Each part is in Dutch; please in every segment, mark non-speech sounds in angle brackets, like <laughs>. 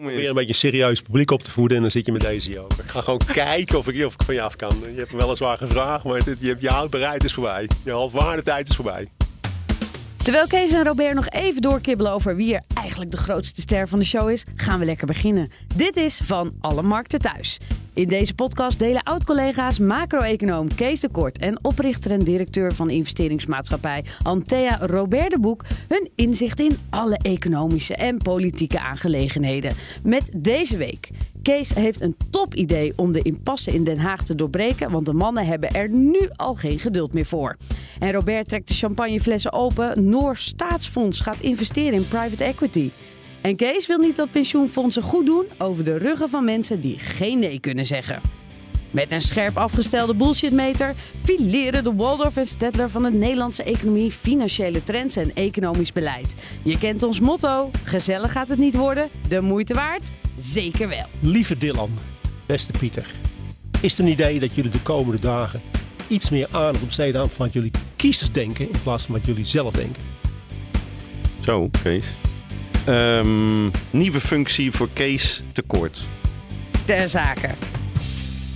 Weer een beetje een serieus publiek op te voeden en dan zit je met deze hier over. Ik ga gewoon <laughs> kijken of ik, of ik van je af kan. Je hebt me weliswaar gevraagd, maar dit, je, je houdbaarheid is voorbij. Je halfwaarde tijd is voorbij. Terwijl Kees en Robert nog even doorkibbelen over wie er eigenlijk de grootste ster van de show is, gaan we lekker beginnen. Dit is Van Alle Markten Thuis. In deze podcast delen oud-collega's macro-econoom Kees de Kort en oprichter en directeur van investeringsmaatschappij Antea Robert de Boek hun inzicht in alle economische en politieke aangelegenheden. Met deze week. Kees heeft een top idee om de impasse in Den Haag te doorbreken, want de mannen hebben er nu al geen geduld meer voor. En Robert trekt de champagneflessen open. Noor Staatsfonds gaat investeren in private equity. En Kees wil niet dat pensioenfondsen goed doen over de ruggen van mensen die geen nee kunnen zeggen. Met een scherp afgestelde bullshitmeter fileren de Waldorf en Stedtler van de Nederlandse economie, financiële trends en economisch beleid. Je kent ons motto: gezellig gaat het niet worden, de moeite waard? Zeker wel. Lieve Dylan, beste Pieter. Is het een idee dat jullie de komende dagen iets meer aandacht besteden aan wat jullie kiezers denken in plaats van wat jullie zelf denken? Zo, Kees. Ehm, nieuwe functie voor Kees tekort. Ter zake.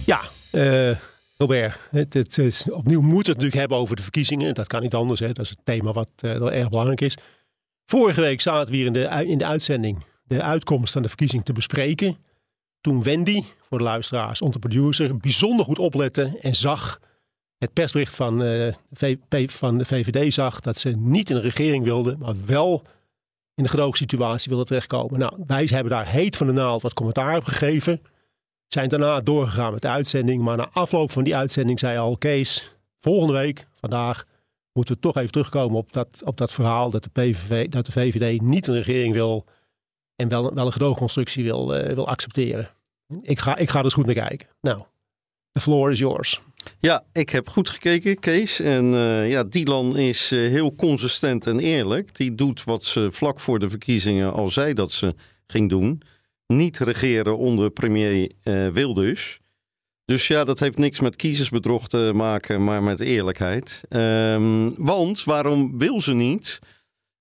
Ja, eh, Robert, het, het, het- opnieuw moeten we het natuurlijk hebben over de verkiezingen. Dat kan niet anders, hè. dat is het thema wat eh, wel erg belangrijk is. Vorige week zaten we hier in de, in de uitzending de uitkomst van de verkiezing te bespreken. Toen Wendy, voor de luisteraars, onze producer, bijzonder goed oplette en zag het persbericht van, eh, van de VVD zag dat ze niet in de regering wilden, maar wel in de gedoogssituatie wilden terechtkomen. Nou, wij hebben daar heet van de naald wat commentaar op gegeven. Zijn daarna doorgegaan met de uitzending. Maar na afloop van die uitzending zei al Kees, volgende week, vandaag, moeten we toch even terugkomen op dat, op dat verhaal dat de, PVV, dat de VVD niet een regering wil en wel, wel een gedoogconstructie wil, eh, wil accepteren. Ik ga, ik ga er goed naar kijken. Nou, the floor is yours. Ja, ik heb goed gekeken, Kees. En eh, ja, Dylan is eh, heel consistent en eerlijk. Die doet wat ze vlak voor de verkiezingen al zei dat ze ging doen. Niet regeren onder premier eh, Wilders. Dus ja, dat heeft niks met kiezersbedrog te maken, maar met eerlijkheid. Ehm, want waarom wil ze niet?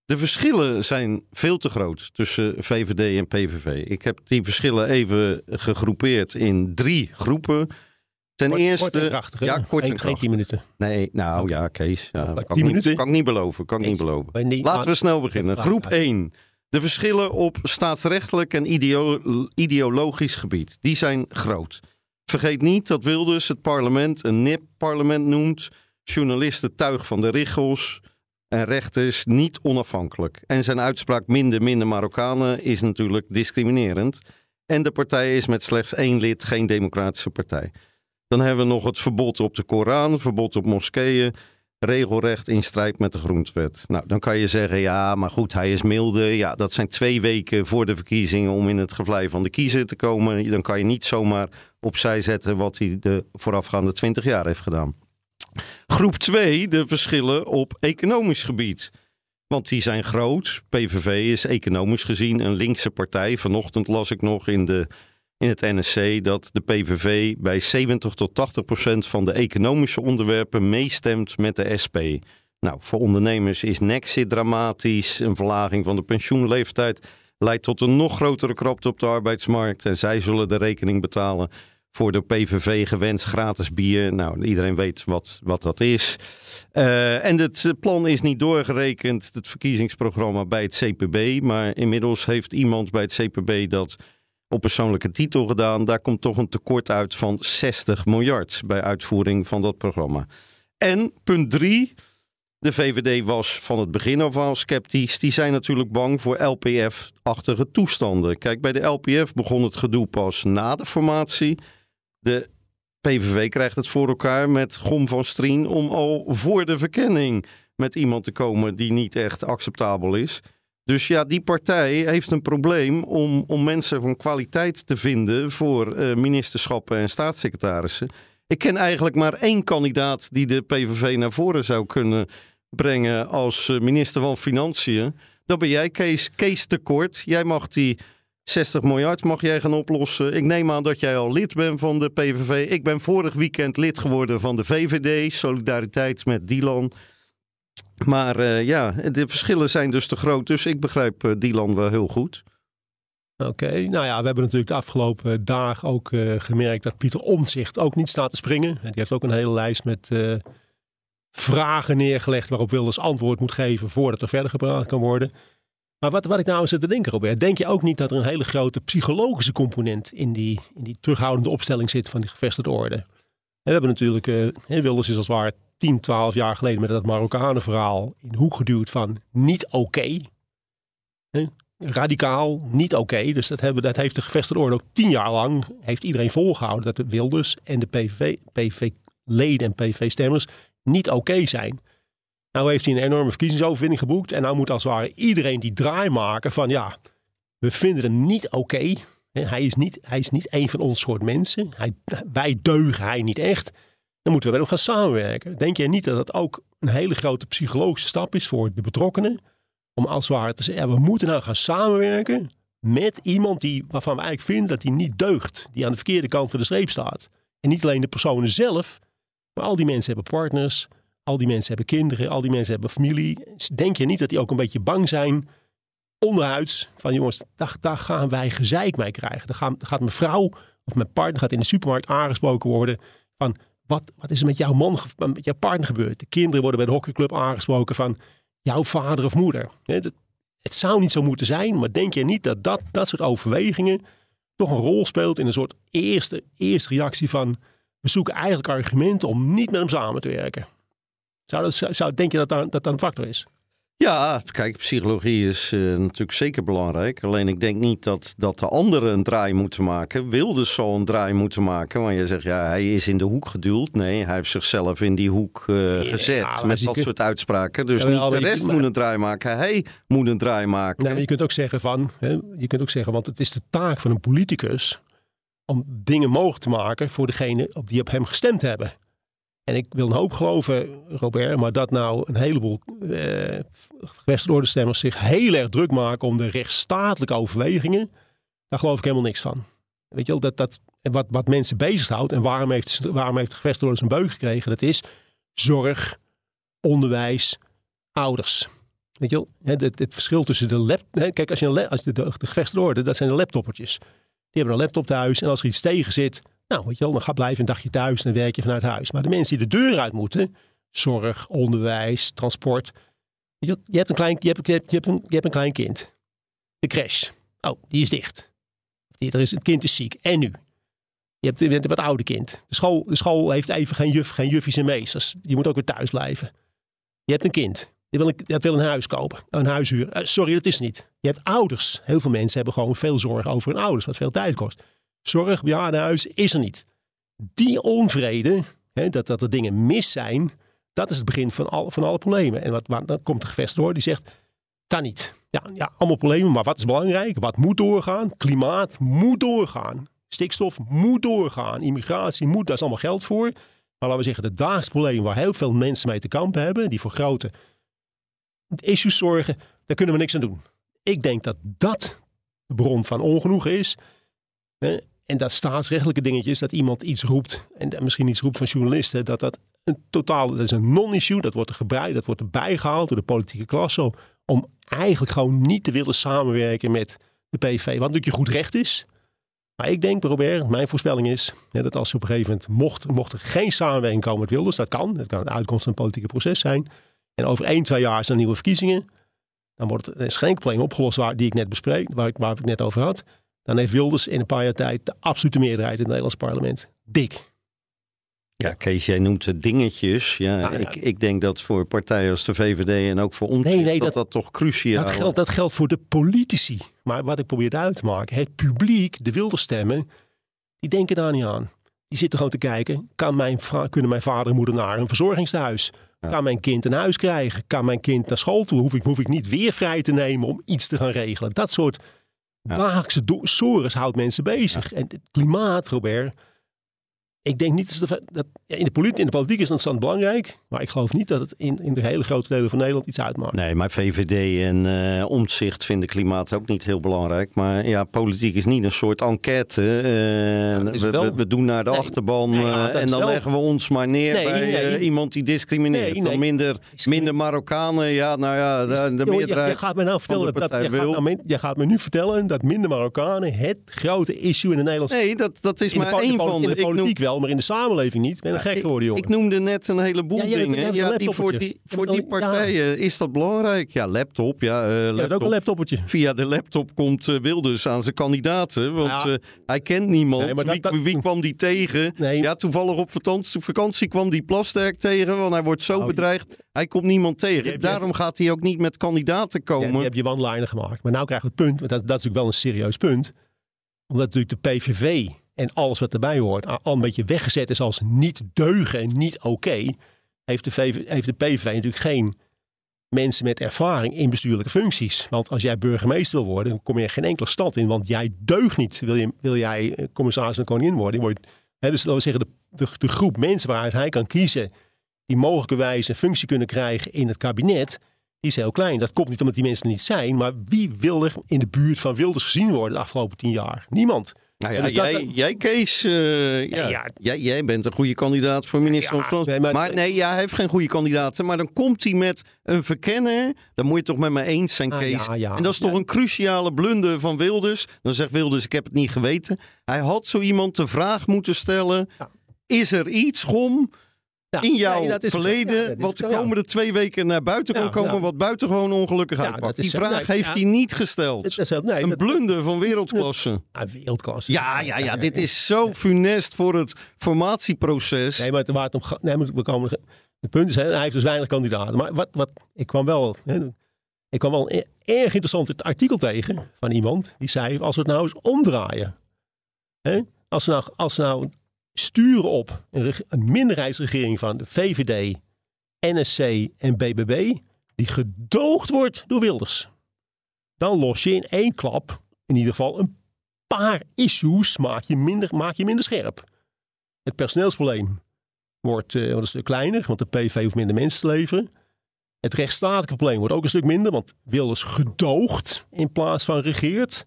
De verschillen zijn veel te groot tussen VVD en PVV. Ik heb die verschillen even gegroepeerd in drie groepen. Ten Kort- eerste. kort en krachtig, hè? ja, kort en geen, tien minuten. Nee, nou ja, Kees. Ja, kan, tien ik niet, minuten? kan ik niet beloven. Kan ik niet beloven. Laten maar- we snel beginnen. Groep ja. 1. De verschillen op staatsrechtelijk en ideo- ideologisch gebied. Die zijn groot. Vergeet niet dat Wilders het parlement een nip-parlement noemt. Journalisten tuig van de richels. En rechters niet onafhankelijk. En zijn uitspraak minder, minder Marokkanen is natuurlijk discriminerend. En de partij is met slechts één lid geen democratische partij. Dan hebben we nog het verbod op de Koran, verbod op moskeeën, regelrecht in strijd met de grondwet. Nou, dan kan je zeggen, ja, maar goed, hij is milde. Ja, dat zijn twee weken voor de verkiezingen om in het gevlei van de kiezer te komen. Dan kan je niet zomaar opzij zetten wat hij de voorafgaande twintig jaar heeft gedaan. Groep 2, de verschillen op economisch gebied. Want die zijn groot. PVV is economisch gezien een linkse partij. Vanochtend las ik nog in, de, in het NSC dat de PVV bij 70 tot 80 procent van de economische onderwerpen meestemt met de SP. Nou, voor ondernemers is Nexit dramatisch. Een verlaging van de pensioenleeftijd leidt tot een nog grotere krapte op de arbeidsmarkt. En zij zullen de rekening betalen voor de PVV gewenst gratis bier. Nou, iedereen weet wat, wat dat is. Eh, en het plan is niet doorgerekend, het verkiezingsprogramma bij het CPB. Maar inmiddels heeft iemand bij het CPB dat op persoonlijke titel gedaan. Daar komt toch een tekort uit van 60 miljard bij uitvoering van dat programma. En punt drie. De VVD was van het begin af aan sceptisch. Die zijn natuurlijk bang voor LPF-achtige toestanden. Kijk, bij de LPF begon het gedoe pas na de formatie. De PVV krijgt het voor elkaar met Gom van Strien om al voor de verkenning met iemand te komen die niet echt acceptabel is. Dus ja, die partij heeft een probleem om, om mensen van kwaliteit te vinden voor eh, ministerschappen en staatssecretarissen. Ik ken eigenlijk maar één kandidaat die de PVV naar voren zou kunnen brengen als eh, minister van Financiën. Dat ben jij, Kees, Kees Tekort. Jij mag die 60 miljard mag jij gaan oplossen. Ik neem aan dat jij al lid bent van de PVV. Ik ben vorig weekend lid geworden van de VVD. Solidariteit met Dylan. Maar eh, ja, de verschillen zijn dus te groot. Dus ik begrijp eh, Dylan wel heel goed. Oké, nou ja, we hebben natuurlijk de afgelopen dagen ook uh, gemerkt dat Pieter Omtzigt ook niet staat te springen. Die heeft ook een hele lijst met uh, vragen neergelegd waarop Wilders antwoord moet geven voordat er verder gepraat kan worden. Maar wat, wat ik nou zit te denken, Robert, denk je ook niet dat er een hele grote psychologische component in die, in die terughoudende opstelling zit van die gevestigde orde? We hebben natuurlijk, uh, Wilders is als het ware 10, 12 jaar geleden met dat Marokkanen verhaal in de hoek geduwd van niet oké. Radicaal niet oké. Dus dat, hebben, dat heeft de gevestigde orde ook tien jaar lang heeft iedereen volgehouden dat de Wilders en de PVV, PVV-leden en PVV-stemmers niet oké zijn. Nou heeft hij een enorme verkiezingsoverwinning geboekt en nou moet als het ware iedereen die draai maken van ja, we vinden hem niet oké. Hij, is niet, hij is niet een van ons soort mensen. Hij, wij deugen hij niet echt. Dan moeten we met hem gaan samenwerken. Denk jij niet dat dat ook een hele grote psychologische stap is voor de betrokkenen? om als het ware te zeggen, we moeten nou gaan samenwerken met iemand die, waarvan we eigenlijk vinden dat hij niet deugt. Die aan de verkeerde kant van de streep staat. En niet alleen de personen zelf, maar al die mensen hebben partners. Al die mensen hebben kinderen, al die mensen hebben familie. Denk je niet dat die ook een beetje bang zijn onderhuids? Van jongens, daar, gaan wij gezeik mee krijgen. Dan gaat, mijn vrouw of mijn partner gaat in de supermarkt aangesproken worden van... Wat, wat is er met jouw man, met jouw partner gebeurd? De kinderen worden bij de hockeyclub aangesproken van jouw vader of moeder. Het zou niet zo moeten zijn, maar denk je niet dat dat, dat soort overwegingen toch een rol speelt in een soort eerste, eerste reactie van we zoeken eigenlijk argumenten om niet met hem samen te werken? Zou, dat, zou, denk je dat, dat een factor is? Ja, kijk, psychologie is uh, natuurlijk zeker belangrijk. Alleen ik denk niet dat, dat de anderen een draai moeten maken. Wilders zal een draai moeten maken. Want je zegt, ja, hij is in de hoek geduwd. Nee, hij heeft zichzelf in die hoek uh, gezet met dat soort uitspraken. Dus niet de rest moet een draai maken. Hij moet een draai maken. Nou, je kunt ook zeggen van, hè, je kunt ook zeggen, want het is de taak van een politicus om dingen mogelijk te maken voor degene op die op hem gestemd hebben. En ik wil een hoop geloven, Robert, maar dat nou een heleboel eh, stemmers zich heel erg druk maken om de rechtsstatelijke overwegingen, daar geloof ik helemaal niks van. Weet je wel, dat, dat, wat, wat mensen bezighoudt en waarom heeft, waarom heeft de zijn beug gekregen, dat is zorg, onderwijs, ouders. Weet je wel, het, het, verschil tussen de laptop. Kijk, als je, een, als de, de, de orde, dat zijn de laptoppertjes. Die hebben een laptop thuis en als er iets tegen zit, nou, weet je wel, dan ga blijven een dagje thuis en dan werk je vanuit huis. Maar de mensen die de deur uit moeten, zorg, onderwijs, transport. Je, je, hebt, een klein, je, hebt, je, hebt, je, een, je hebt een klein kind. De crash. Oh, die is dicht. Er is, het kind is ziek. En nu? Je hebt, je een wat oude kind. De school, de school heeft even geen, juf, geen juffies en meesters. Je moet ook weer thuis blijven. Je hebt een kind. Die wil een, dat wil een huis kopen. Een huis huren. Uh, sorry, dat is niet. Je hebt ouders. Heel veel mensen hebben gewoon veel zorg over hun ouders. Wat veel tijd kost zorg, huis is er niet. Die onvrede, hè, dat, dat er dingen mis zijn, dat is het begin van, al, van alle problemen. En wat, wat, dan komt de gevestigde door die zegt, kan niet. Ja, ja, allemaal problemen, maar wat is belangrijk? Wat moet doorgaan? Klimaat moet doorgaan. Stikstof moet doorgaan. Immigratie moet, daar is allemaal geld voor. Maar laten we zeggen, de dagelijks problemen waar heel veel mensen mee te kampen hebben, die voor grote issues zorgen, daar kunnen we niks aan doen. Ik denk dat dat de bron van ongenoegen is. En dat staatsrechtelijke dingetje is dat iemand iets roept, en misschien iets roept van journalisten, dat dat een totaal, dat is een non-issue, dat wordt er gebruikt, dat wordt erbij gehaald door de politieke klasse, om eigenlijk gewoon niet te willen samenwerken met de PV, wat natuurlijk je goed recht is. Maar ik denk, Robert, mijn voorspelling is dat als op een gegeven moment mocht, mocht er geen samenwerking komen met Wilders, dat kan, dat kan de uitkomst van een politieke proces zijn, en over één, twee jaar zijn er nieuwe verkiezingen, dan wordt het een opgelost waar, die ik net bespreek, waar waar ik net over had dan heeft Wilders in een paar jaar tijd de absolute meerderheid in het Nederlands parlement. Dik. Ja, Kees, jij noemt het dingetjes. Ja, nou Ik, ik denk dat voor partijen als de VVD en ook voor ons nee, nee, dat, dat, toch cruciaal dat geldt. Dat geldt voor de politici. Maar wat ik probeer uit te maken, het publiek, de wilde stemmen, die denken daar niet aan. Die zitten gewoon te kijken, kan mijn, kunnen mijn vader en moeder naar een verzorgingstehuis? Kan mijn kind een huis krijgen? Kan mijn kind naar school toe? Hoef ik, hoef ik niet weer vrij te nemen om iets te gaan regelen? Dat soort. Dagelijkse sores houdt mensen bezig. En het klimaat, Robert, Ik denk niet dat, dat ja, in, de politiek, in de politiek is dat belangrijk. Maar ik geloof niet dat het in, in de hele grote delen van Nederland iets uitmaakt. Nee, maar VVD en eh omzicht vinden klimaat ook niet heel belangrijk. Maar ja, politiek is niet een soort enquête. eh, we, wel- we, we doen naar de Nee, achterban nee, eh, ja, en dan wel- leggen we ons maar neer Nee, bij nee. iemand die discrimineert. Nee, Dan nee. minder, minder Marokkanen. Ja, nou ja, de, meerderheid. jij gaat me nou vertellen van de dat, jij, gaat wil. nou, jij gaat me nu vertellen dat minder Marokkanen het grote issue in de Nederlandse Nee, dat, dat is maar de één van in de Ik noem- politiek wel, maar in de samenleving niet. Ik ben een gek geworden, jongen. Ik noemde net een heleboel Ja, hebt- dingen. hebt een Ja, die voor die, Je voor hebt die partijen is dat belangrijk. Ja, laptop. Ja, Je hebt ook laptop. een laptoppertje. Via de laptop komt eh, Wilders aan zijn kandidaten. Want eh, hij kent niemand. Nee, maar dat- wie, dat- wie kwam die tegen? Nee. Ja, toevallig op vakantie, vakantie kwam die Plasterk tegen. Want hij wordt zo Oh, bedreigd. Hij komt niemand tegen. Je hebt- Daarom gaat hij ook niet met kandidaten Ja, komen. die heb je one-liner gemaakt. Maar nou krijgen we het punt, want dat, dat is natuurlijk wel een serieus punt. Omdat natuurlijk de PVV en alles wat erbij hoort al een beetje weggezet is als niet deugen en niet oké. heeft, de heeft de PVV natuurlijk geen mensen met ervaring in bestuurlijke functies. Want als jij burgemeester wil worden, dan kom je geen enkele stad in. Want jij deugt niet. Wil, je, wil jij eh, commissaris en koningin worden? Je wordt, hè, dus laten we zeggen, de, de, de groep mensen waaruit hij kan kiezen... die mogelijkerwijs een functie kunnen krijgen in het kabinet... die is heel klein. Dat komt niet omdat die mensen er niet zijn. Maar wie wil er in de buurt van Wilders gezien worden de afgelopen tien jaar? Niemand. Nou ja, dat- jij, jij, Kees, eh, ja, ja. Jij, jij bent een goede kandidaat voor minister Ja, van Frans. nee, maar, maar- nee, ja, hij heeft geen goede kandidaten. Maar dan komt hij met een verkenner. Dan moet je het toch met mij eens zijn, Ah, Kees. ja, ja. En dat is toch een cruciale blunder van Wilders. Dan zegt Wilders, ik heb het niet geweten. Hij had zo iemand de vraag moeten stellen. Ja. Is er iets, Gom, in jouw verleden... ja, wat de komende twee weken naar buiten kan Ja, komen... wat buitengewoon ongelukkig uitpakt? Die vraag Nee, heeft hij niet gesteld. Dat nee, een dat- blunder van wereldklasse. <laughs> Ah, wereldklasse. Ja, ja, ja, dit is zo funest voor het formatieproces. Nee, maar het, waar het om gaat. Nee, we komen. Het punt is, hè, hij heeft dus weinig kandidaten. Maar wat, wat ik kwam wel. Hè, ik kwam wel een erg interessant artikel tegen van iemand die zei: als we het nou eens omdraaien. Hè, als, we nou, als we nou sturen op een, reg- een minderheidsregering van de VVD, NSC en BBB, die gedoogd wordt door Wilders. Dan los je in één klap in ieder geval een paar issues maak je minder, maak je minder scherp. Het personeelsprobleem wordt, eh, een stuk kleiner, want de PV hoeft minder mensen te leveren. Het rechtsstatelijke probleem wordt ook een stuk minder, want Wilders gedoogt in plaats van regeert.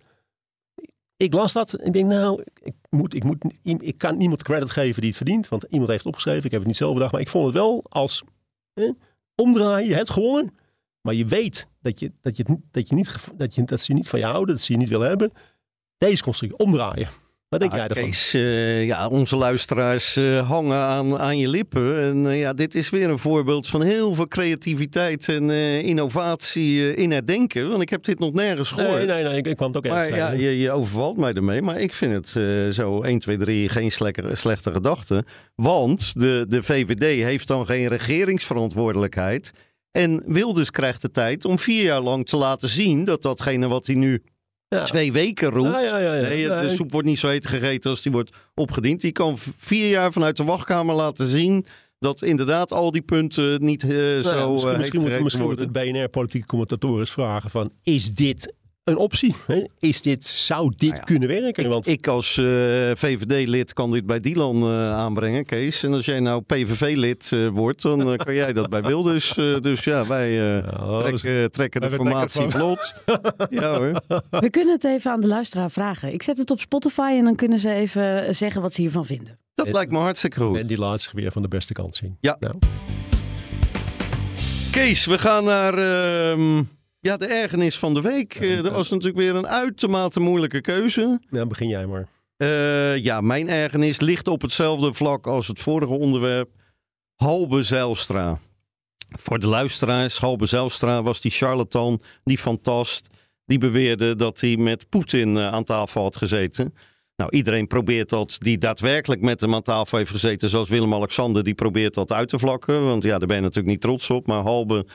Ik las dat en denk, nou, ik, moet, ik, moet, ik kan niemand credit geven die het verdient, want iemand heeft het opgeschreven. Ik heb het niet zelf bedacht, maar ik vond het wel als omdraaien, je hebt gewonnen. Maar je weet dat, je, dat, je, dat, je niet, dat, je, dat ze niet van je houden, dat ze je niet willen hebben. Deze constructie, omdraaien. Wat denk Ja, jij ervan? Kees, eh, ja, onze luisteraars eh, hangen aan, aan je lippen. En eh, ja, dit is weer een voorbeeld van heel veel creativiteit en innovatie in het denken. Want ik heb dit nog nergens gehoord. Nee, nee, nee, ik, ik kwam het ook Maar ja, je, je overvalt mij ermee. Maar ik vind het zo 1, 2, 3 geen slechte, slechte gedachte. Want de, de VVD heeft dan geen regeringsverantwoordelijkheid. En Wilders krijgt de tijd om vier jaar lang te laten zien dat datgene wat hij nu Ja. twee weken roept. Ja, ja. Nee, de soep wordt niet zo heet gegeten als die wordt opgediend. Die kan vier jaar vanuit de wachtkamer laten zien dat inderdaad al die punten niet eh, zo Nou eh, misschien, heet misschien, moet, misschien het BNR politieke commentatoren eens vragen van, is dit een optie? Hè? Is dit, zou dit Nou ja, kunnen werken? Want Ik als eh, VVD-lid kan dit bij Dylan eh, aanbrengen, Kees. En als jij nou PVV-lid eh, wordt, dan kan jij dat bij Wilders. Eh, dus ja, wij eh, trekken, trekken de formatie vlot. ja hoor. We kunnen het even aan de luisteraar vragen. Ik zet het op Spotify en dan kunnen ze even zeggen wat ze hiervan vinden. Dat lijkt me hartstikke goed. en die laat zich weer van de beste kant zien. Ja. Nou, Kees, we gaan naar ehm, ja, de ergernis van de week. Eh, dat was natuurlijk weer een uitermate moeilijke keuze. nou, begin jij maar. Eh, ja, mijn ergernis ligt op hetzelfde vlak als het vorige onderwerp. Halbe Zijlstra. Voor de luisteraars, Halbe Zijlstra was die charlatan, die fantast. Die beweerde dat hij met Poetin eh, aan tafel had gezeten. Nou, iedereen probeert dat, die daadwerkelijk met hem aan tafel heeft gezeten. Zoals Willem-Alexander, die probeert dat uit te vlakken. Want ja, daar ben je natuurlijk niet trots op. Maar Halbe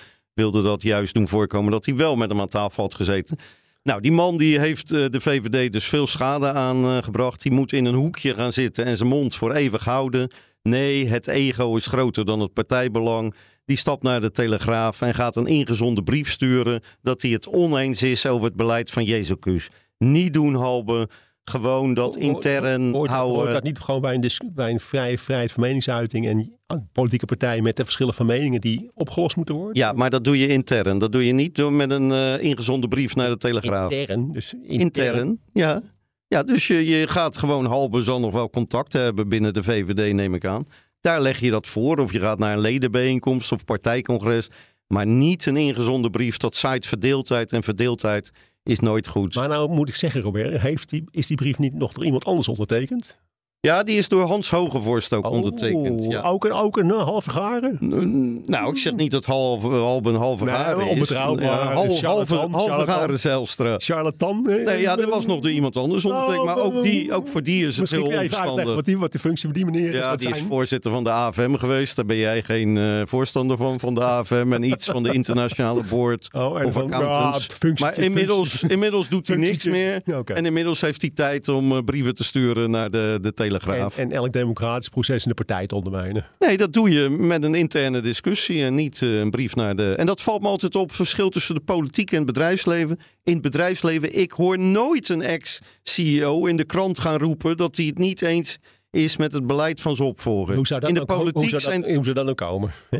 wilde dat juist doen voorkomen dat hij wel met hem aan tafel had gezeten. Nou, die man die heeft eh, de VVD dus veel schade aangebracht. die moet in een hoekje gaan zitten en zijn mond voor eeuwig houden. Nee, het ego is groter dan het partijbelang. Die stapt naar de Telegraaf en gaat een ingezonde brief sturen... dat hij het oneens is over het beleid van Jezus. Niet doen, Halbe. Gewoon dat intern hoort, houden. Hoort dat niet gewoon bij een, bij een vrije vrijheid van meningsuiting en politieke partijen met de verschillen van meningen die opgelost moeten worden? Ja, maar dat doe je intern. Dat doe je niet door met een eh ingezonden brief naar de Telegraaf. Intern. Dus intern. Intern, ja. Ja, dus je, je gaat gewoon halve zal nog wel contact hebben binnen de VVD, neem ik aan. Daar leg je dat voor. Of je gaat naar een ledenbijeenkomst of partijcongres. Maar niet een ingezonden brief. Dat zaait verdeeldheid. En verdeeldheid is nooit goed. Maar nou moet ik zeggen, Robert, heeft die, is die brief niet nog door iemand anders ondertekend? Ja, die is door Hans Hogevorst ook ondertekend. Oh, Ja. Ook een, ook een uh, halve garen? Nou, ik zeg niet dat halve, halve een halve Nee, garen is. onbetrouwbaar. Ja, hal- halve, halve garen Zijlstra. Charlatan? eh, Nee, ja, er was nog door iemand anders ondertekend. Maar ook, die, ook voor die is het Misschien heel onverstandig. wat die, wat die functie van die meneer is. Ja, die is voorzitter van de AFM geweest. Daar ben jij geen eh, voorstander van, van de AFM. En iets van de <laughs> internationale board Oh, of van- accountants. ja, functie- maar inmiddels, inmiddels doet hij niks meer. Ja. En inmiddels heeft hij tijd om eh, brieven te sturen naar de, de Telegraaf. en elk democratisch proces in de partij te ondermijnen. Nee, dat doe je met een interne discussie en niet eh, een brief naar de. En dat valt me altijd op, verschil tussen de politiek en het bedrijfsleven. In het bedrijfsleven, ik hoor nooit een ex-CEO in de krant gaan roepen dat hij het niet eens is met het beleid van zijn opvolger. Hoe zou dat in de nou- hoe- politiek hoe zou dat, zijn. Hoe zou dat nou komen? hè?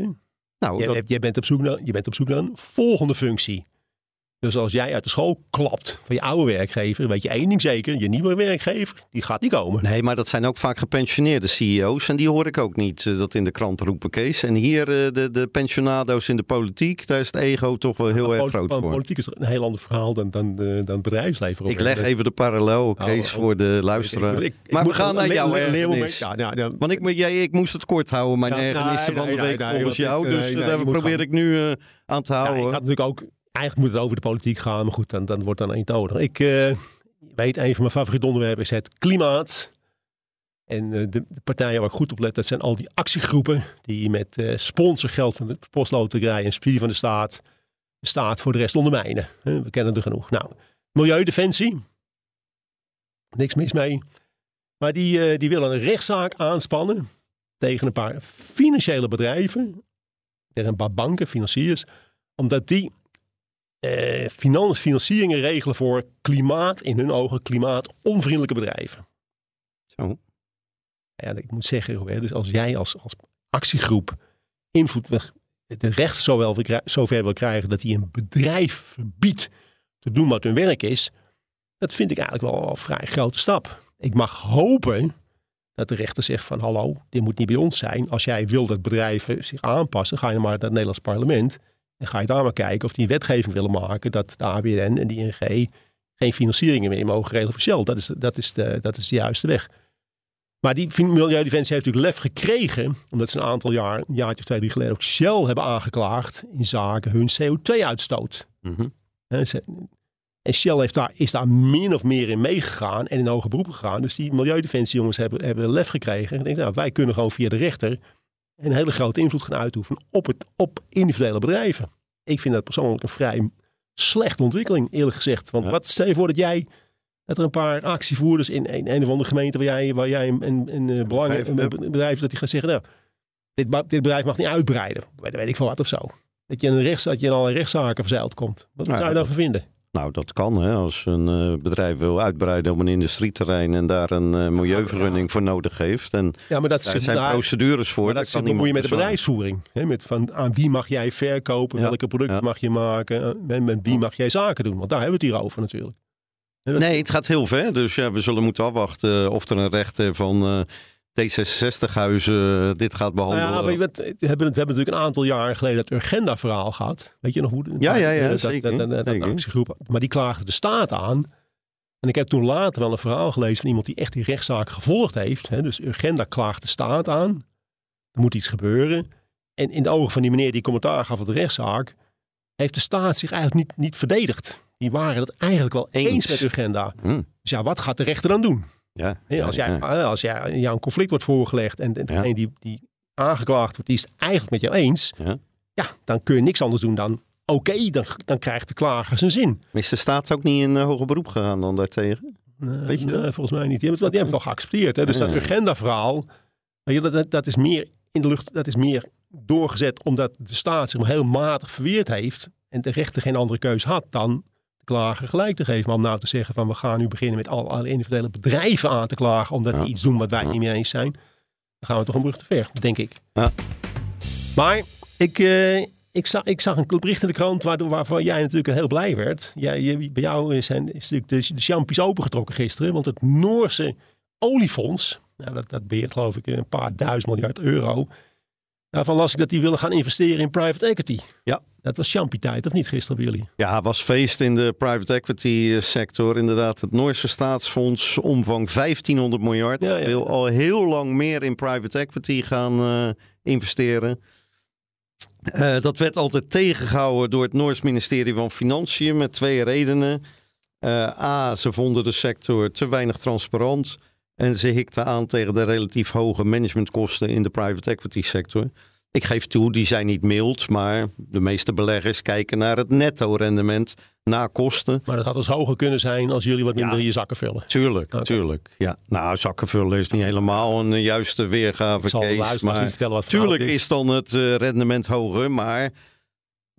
Nou, Jij, dat- jij bent op zoek naar, je bent op zoek naar een volgende functie. Dus als jij uit de school klapt van je oude werkgever, weet je één ding zeker: je nieuwe werkgever, die gaat niet komen. Nee, maar dat zijn ook vaak gepensioneerde CEO's. En die hoor ik ook niet eh, dat in de krant roepen, Kees. En hier eh, de, de pensionado's in de politiek, daar is het ego toch wel heel Maar erg groot maar voor. Politiek is een heel ander verhaal dan, dan, eh, dan het bedrijfsleven. Ik leg even de parallel, Kees, oh. voor de luisteraar. Ik- ik maar we gaan naar jouw ergernis. Ja, ja. Want ik, jij, ik moest het kort houden, mijn ergernissen van de week volgens jou. dus daar probeer ik nu aan te houden. ik had natuurlijk ook, eigenlijk moet het over de politiek gaan, maar goed, dan, dan wordt dan eentonig. Ik eh, weet, een van mijn favoriete onderwerpen is het klimaat. En eh, de, de partijen waar ik goed op let, dat zijn al die actiegroepen die met eh, sponsorgeld van de postloterij en subsidie van de staat, de staat voor de rest ondermijnen. We kennen er genoeg. Nou, Milieudefensie, niks mis mee. Maar die, die willen een rechtszaak aanspannen tegen een paar financiële bedrijven, tegen een paar banken, financiers, omdat die eh, finan- financieringen regelen voor klimaat, in hun ogen, klimaatonvriendelijke bedrijven. Zo. Ja, ik moet zeggen, Robert, dus als jij als, als actiegroep invloed, de recht zo wel verkrij- zover wil krijgen dat hij een bedrijf verbiedt te doen wat hun werk is, dat vind ik eigenlijk wel een vrij grote stap. Ik mag hopen dat de rechter zegt van hallo, dit moet niet bij ons zijn. Als jij wil dat bedrijven zich aanpassen, ga je maar naar het Nederlands parlement. En ga je daar maar kijken of die een wetgeving willen maken dat de ABN en de ING geen financieringen meer mogen regelen voor Shell. Dat is, de, dat is, de, dat is de juiste weg. Maar die Milieudefensie heeft natuurlijk lef gekregen, omdat ze een aantal jaar, een jaartje of twee, drie geleden ook Shell hebben aangeklaagd in zaken hun CO2-uitstoot. Mhm. En Shell heeft daar, is daar min of meer in meegegaan en in hoger beroep gegaan. Dus die milieudefensie jongens hebben, hebben lef gekregen. En ik denk, nou, wij kunnen gewoon via de rechter een hele grote invloed gaan uitoefenen op, het, op individuele bedrijven. Ik vind dat persoonlijk een vrij slechte ontwikkeling, eerlijk gezegd. Want Ja. wat stel je voor dat jij, dat er een paar actievoerders in een, een of andere gemeente waar jij, waar jij een, een, een, eh, belang, Bedrijf een, bedrijf, dat die gaat zeggen, nou, dit, dit bedrijf mag niet uitbreiden. Weet, weet ik veel wat of zo. Dat je in een, rechts, dat je in allerlei rechtszaken verzeild komt. Wat Nou, zou je daarvan vinden? Nou, dat kan hè. Als een eh, bedrijf wil uitbreiden op een industrieterrein en daar een eh, milieuvergunning voor nodig heeft. En Ja, maar dat daar zijn daar- procedures voor. maar dat is kan bemoeien met de bedrijfsvoering. Hè? Met van, aan wie mag jij verkopen? Ja, Welke producten ja. mag je maken? En met wie mag jij zaken doen? Want daar hebben we het hier over natuurlijk. Dat Nee, het gaat heel ver. Dus ja, we zullen moeten afwachten of er een rechter van eh, D66-huizen dit gaat Nou behandelen. ja, je wat, we, hebben, het- we hebben natuurlijk een aantal jaar geleden het Urgenda-verhaal gehad. Weet je nog hoe? Ja, ja, ja, dat, zeker, Dat, dat, dat, dat zeker. actiegroep. Maar die klaagde de staat aan. En ik heb toen later wel een verhaal gelezen van iemand die echt die rechtszaak gevolgd heeft. Hè? Dus Urgenda klaagt de staat aan. Er moet iets gebeuren. En in de ogen van die meneer die commentaar gaf op de rechtszaak, heeft de staat zich eigenlijk niet, niet verdedigd. Die waren het eigenlijk wel eens, Eens. met Urgenda. Hm, Dus ja, wat gaat de rechter dan doen? Ja, Hè, als, ja, jij, ja. als jij, jou een conflict wordt voorgelegd en, en Ja. degene die, die aangeklaagd wordt, die is het eigenlijk met jou eens. Ja. Ja, dan kun je niks anders doen dan, oké, dan, dan krijgt de klager zijn zin. Maar is de staat ook niet in eh, hoger beroep gegaan dan daartegen? Nee, Weet je nee, volgens mij niet. Die hebben het, die hebben het al geaccepteerd. Hè? Dus Ja, dat ja. Urgenda-verhaal, dat, dat, dat is meer in de lucht, dat is meer doorgezet omdat de staat zich heel matig verweerd heeft en de rechter geen andere keus had dan gelijk te geven. Maar om nou te zeggen van we gaan nu beginnen met al- alle individuele bedrijven aan te klagen. Omdat die iets doen wat wij niet mee eens zijn. Dan gaan we toch een brug te ver, denk ik. Ja. Maar ik, eh, ik, zag, ik zag een bericht in de krant waardoor, waarvan jij natuurlijk heel blij werd. Jij, je- bij jou zijn, is natuurlijk de, de champies opengetrokken gisteren. Want het Noorse oliefonds, nou, dat, dat beheert geloof ik een paar duizend miljard euro. Daarvan las ik dat die willen gaan investeren in private equity. Ja. Dat was champie-tijd, of niet, gisteren bij jullie? Ja, was feest in de private equity eh, sector. Inderdaad, het Noorse staatsfonds, omvang 1500 miljard. Ja, ja. Wil al heel lang meer in private equity gaan eh, investeren. Eh, dat werd altijd tegengehouden door het Noors ministerie van Financiën met twee redenen. A, ze vonden de sector te weinig transparant. En ze hikten aan tegen de relatief hoge managementkosten in de private equity sector. Ik geef toe, die zijn niet mild, maar de meeste beleggers kijken naar het netto-rendement na kosten. Maar dat had dus hoger kunnen zijn als jullie wat minder Ja. in je zakken vullen. Tuurlijk, Oké. tuurlijk. Ja. Nou, zakken vullen is niet helemaal een eh, juiste weergave, Ik zal luisteraars maar niet vertellen wat Tuurlijk is dan het eh, rendement hoger, maar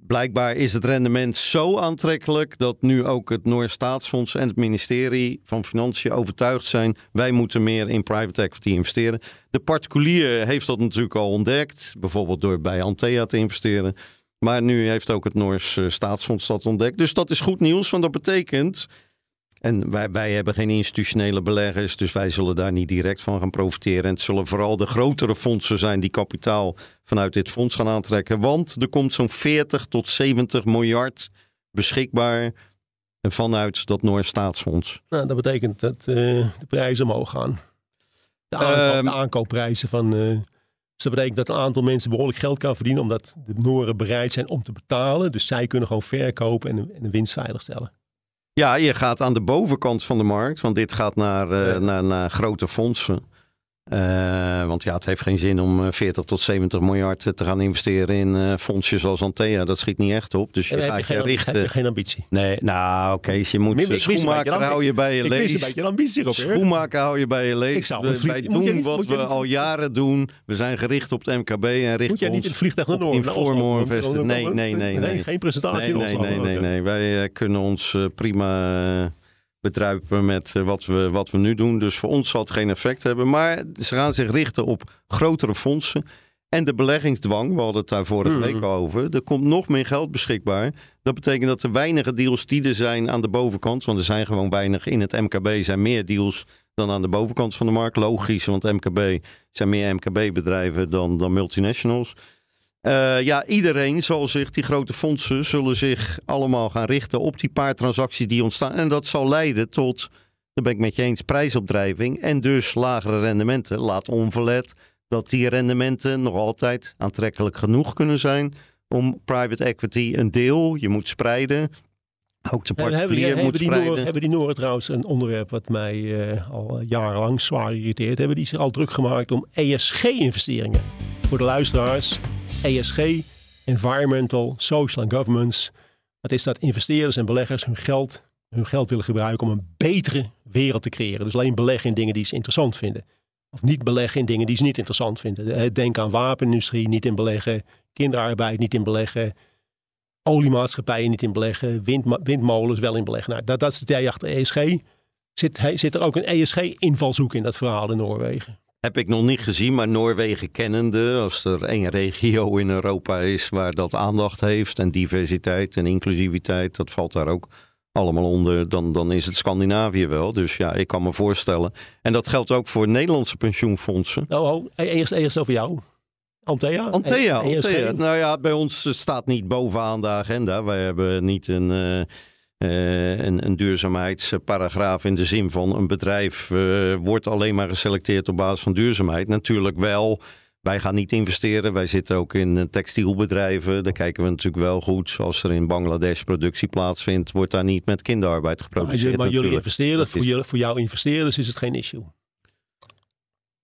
blijkbaar is het rendement zo aantrekkelijk dat nu ook het Noors Staatsfonds en het ministerie van Financiën overtuigd zijn. Wij moeten meer in private equity investeren. De particulier heeft dat natuurlijk al ontdekt, bijvoorbeeld door bij Antea te investeren. Maar nu heeft ook het Noors eh, Staatsfonds dat ontdekt. Dus dat is goed nieuws, want dat betekent. En wij, wij hebben geen institutionele beleggers, dus wij zullen daar niet direct van gaan profiteren. En het zullen vooral de grotere fondsen zijn die kapitaal vanuit dit fonds gaan aantrekken. Want er komt zo'n 40 tot 70 miljard beschikbaar vanuit dat Noors Staatsfonds. Nou, dat betekent dat eh, de prijzen omhoog gaan. De, aankoop- Ehm, de aankoopprijzen van. eh, dus dat betekent dat een aantal mensen behoorlijk geld kan verdienen. Omdat de Noren bereid zijn om te betalen. Dus zij kunnen gewoon verkopen en een, en een winst veiligstellen. Ja, je gaat aan de bovenkant van de markt, want dit gaat naar, eh, Ja. naar, naar grote fondsen. Eh, want ja, het heeft geen zin om eh, 40 tot 70 miljard te gaan investeren in eh, fondsjes als Antea. Dat schiet niet echt op. Dus je gaat je, geen, heb richten. je geen ambitie. Nee, nou Kees, je moet Ik schoenmaker hou je bij je Ik wist een ambitie op. Schoenmaker hou je bij je Ik vlieg- Wij doen niet- wat we al jaren doen. We zijn gericht op het MKB en richten Moet jij niet het vliegtuig naar op Noord? Informal. Nee, nee, nee, nee. Geen presentatie Nee, nee, nee, nee, nee. Wij eh, kunnen ons eh, prima eh, bedruipen met eh, wat, we, wat we nu doen. Dus voor ons zal het geen effect hebben. Maar ze gaan zich richten op grotere fondsen. En de beleggingsdwang, we hadden het daar vorige Mhm. week al over. Er komt nog meer geld beschikbaar. Dat betekent dat er weinige deals die er zijn aan de bovenkant. Want er zijn gewoon weinig. In het MKB zijn meer deals dan aan de bovenkant van de markt. Logisch, want MKB zijn meer MKB-bedrijven dan, dan multinationals. Eh, ja, iedereen zal zich, die grote fondsen, zullen zich allemaal gaan richten op die paar transacties die ontstaan. En dat zal leiden tot, daar ben ik met je eens, prijsopdrijving en dus lagere rendementen. Laat onverlet dat die rendementen nog altijd aantrekkelijk genoeg kunnen zijn om private equity een deel, je moet spreiden, ook de Hebben, hebben, particulier hebben, moet die spreiden. hebben die Noren trouwens een onderwerp wat mij eh, al jarenlang zwaar irriteert? Hebben die zich al druk gemaakt om ESG-investeringen? Voor de luisteraars, ESG, Environmental, Social and Governance. Dat is dat investeerders en beleggers hun geld, hun geld willen gebruiken om een betere wereld te creëren. Dus alleen beleggen in dingen die ze interessant vinden. Of niet beleggen in dingen die ze niet interessant vinden. Eh, Denk aan wapenindustrie, niet in beleggen. Kinderarbeid, niet in beleggen oliemaatschappijen niet in beleggen, windma- windmolens wel in beleggen. Nou, dat, dat is het idee achter ESG. Zit, zit er ook een ESG-invalshoek in dat verhaal in Noorwegen? Heb ik nog niet gezien, maar Noorwegen kennende, als er één regio in Europa is waar dat aandacht heeft en diversiteit en inclusiviteit, dat valt daar ook allemaal onder, dan, dan is het Scandinavië wel. Dus ja, ik kan me voorstellen. En dat geldt ook voor Nederlandse pensioenfondsen. Nou, ho, e- eerst, eerst over jou. Antea? Antea, E- ESG? Antea. Nou ja, bij ons eh, staat niet bovenaan de agenda. Wij hebben niet een, eh, een, een duurzaamheidsparagraaf in de zin van een bedrijf eh, wordt alleen maar geselecteerd op basis van duurzaamheid. Natuurlijk wel. Wij gaan niet investeren. Wij zitten ook in eh, textielbedrijven. Daar kijken we natuurlijk wel goed. Als er in Bangladesh productie plaatsvindt, wordt daar niet met kinderarbeid Maar, geproduceerd. je- maar jullie investeren, voor, jullie, voor jouw investeerders is het geen issue.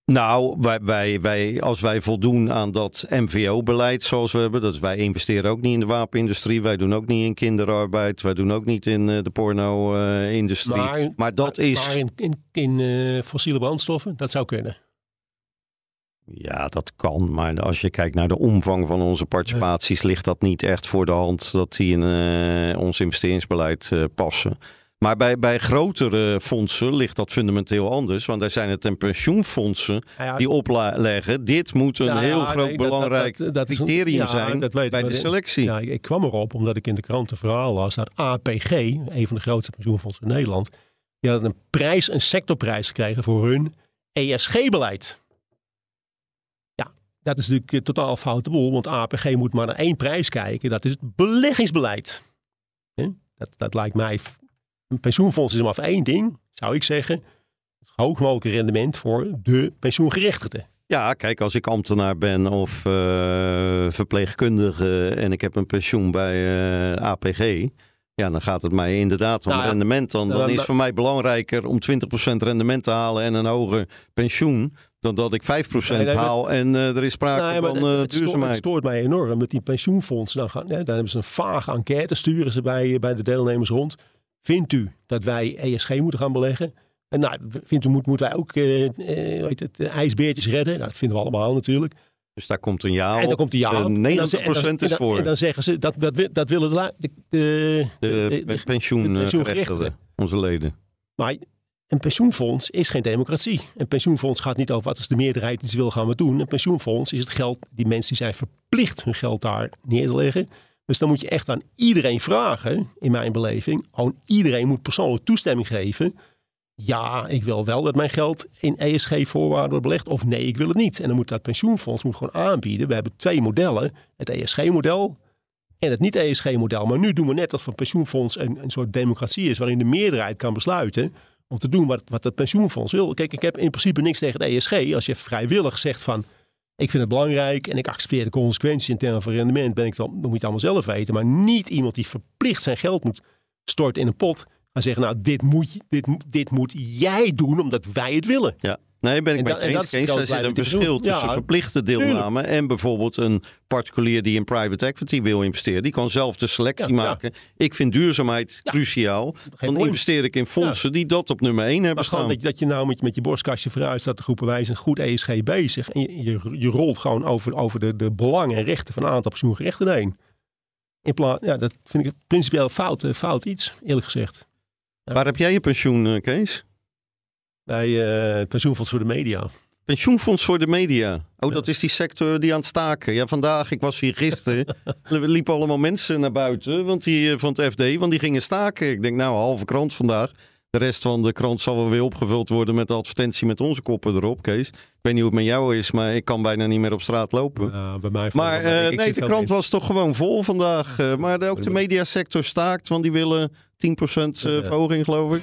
Nou, wij, wij, wij, als wij voldoen aan dat MVO-beleid zoals we hebben, dat wij investeren ook niet in de wapenindustrie, wij doen ook niet in kinderarbeid, wij doen ook niet in eh, de porno-industrie. maar, Maar, dat maar- is, maar in, in, in eh, fossiele brandstoffen, dat zou kunnen. Ja, dat kan. Maar als je kijkt naar de omvang van onze participaties, ligt dat niet echt voor de hand dat die in uh, ons investeringsbeleid passen. Maar bij, bij grotere fondsen ligt dat fundamenteel anders. Want daar zijn het en pensioenfondsen ja, die opleggen. Dit moet een Nou heel groot nee, belangrijk dat- dat- een- criterium zijn dat weet ik, bij de selectie. Ja, ik, ik kwam erop omdat ik in de krant een verhaal las dat APG, een van de grootste pensioenfondsen in Nederland, die hadden een prijs, een sectorprijs gekregen voor hun ESG-beleid. Ja, dat is natuurlijk een totaal foute boel, want APG moet maar naar één prijs kijken. Dat is het beleggingsbeleid. Dat, dat lijkt mij, een pensioenfonds is maar voor één ding, zou ik zeggen. Het hoog mogelijke rendement voor de pensioengerechtigden. Ja, kijk, als ik ambtenaar ben of eh, verpleegkundige en ik heb een pensioen bij eh, APG. Ja, dan gaat het mij inderdaad om Nou rendement. Dan, dan is voor mij belangrijker om 20% rendement te halen en een hoger pensioen. Dan dat ik 5% Nee, nee, maar- haal en eh, er is sprake Nee, van het, eh, het, stoort, het duurzaamheid. stoort mij enorm dat die pensioenfondsen dan gaan. Dan hebben ze een vage enquête, sturen ze bij, bij de deelnemers rond. Vindt u dat wij ESG moeten gaan beleggen? En nou, vindt u moet, moeten wij ook hoe heet het, eh, ijsbeertjes redden? Nou, dat vinden we allemaal natuurlijk. Dus daar komt een ja en dan komt die ja. En dan 90% ze- en dan- is voor. En dan zeggen ze dat, dat, dat willen de, de, pensioengerechtigden. onze leden. Maar een pensioenfonds is geen democratie. Een pensioenfonds gaat niet over wat is de meerderheid ze wil gaan we doen. Een pensioenfonds is het geld, die mensen die zijn verplicht hun geld daar neer te leggen. Dus dan moet je echt aan iedereen vragen, in mijn beleving. Gewoon iedereen moet persoonlijk toestemming geven. Ja, ik wil wel dat mijn geld in ESG-voorwaarden wordt belegd. Of nee, ik wil het niet. En dan moet dat pensioenfonds moet gewoon aanbieden. We hebben twee modellen. Het ESG-model en het niet-ESG-model. Maar nu doen we net alsof een pensioenfonds een, een soort democratie is... waarin de meerderheid kan besluiten om te doen wat, wat het pensioenfonds wil. Kijk, ik heb in principe niks tegen het ESG. Als je vrijwillig zegt van... ik vind het belangrijk en ik accepteer de consequenties in termen van rendement... Ben ik dan, moet je het allemaal zelf weten. Maar niet iemand die verplicht zijn geld moet storten in een pot... gaan zeggen, nou, dit moet, dit, dit moet jij doen omdat wij het willen. Ja. Nee, ben ik met je eens. Daar zit een verschil tussen Ja, verplichte deelname en bijvoorbeeld een particulier die in private equity wil investeren. Die kan zelf de selectie Ja, ja. maken. Ik vind duurzaamheid cruciaal. Dan probleem. investeer ik in fondsen die dat op nummer 1 hebben Maar staan. dat, dat je nou met, met je borstkastje vooruit staat, de groepen wij zijn goed ESG bezig. En je, je, je rolt gewoon over, over de, de belangen en rechten van een aantal pensioengerechten heen. In plaats, ja, dat vind ik principieel fout, eh, fout iets, eerlijk gezegd. Waar heb jij je pensioen, eh, Kees? Bij het pensioenfonds voor de media. Pensioenfonds voor de media. Oh, dat is die sector die aan het staken. Ja, vandaag, ik was hier gisteren, <laughs> er liepen allemaal mensen naar buiten want die, eh, van het FD, want die gingen staken. Ik denk, nou, halve krant vandaag. De rest van de krant zal wel weer opgevuld worden met de advertentie met onze koppen erop, Kees. Ik weet niet hoe het met jou is, maar ik kan bijna niet meer op straat lopen. Uh, bij mij Maar ik- ik nee, de krant in. was toch gewoon vol vandaag. maar de- ook de mediasector staakt, want die willen 10% eh, Ja. verhoging, geloof ik.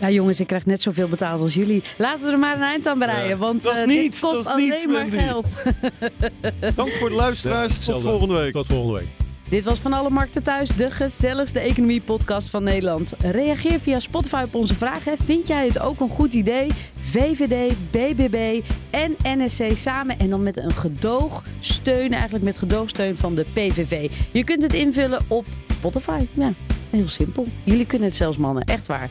Ja, jongens, ik krijg net zoveel betaald als jullie. Laten we er maar een eind aan breien, Ja. want Dat is eh, niets, dit kost alleen niets, maar geld. <laughs> Dank voor de luisteraars. Tot volgende week. Tot volgende week. Dit was Van Alle Markten Thuis, de gezelligste economie-podcast van Nederland. Reageer via Spotify op onze vragen. Vind jij het ook een goed idee? VVD, BBB en NSC samen en dan met een gedoogsteun, eigenlijk met gedoogsteun van de PVV. Je kunt het invullen op Spotify. Ja, heel simpel. Jullie kunnen het zelfs, mannen. Echt waar.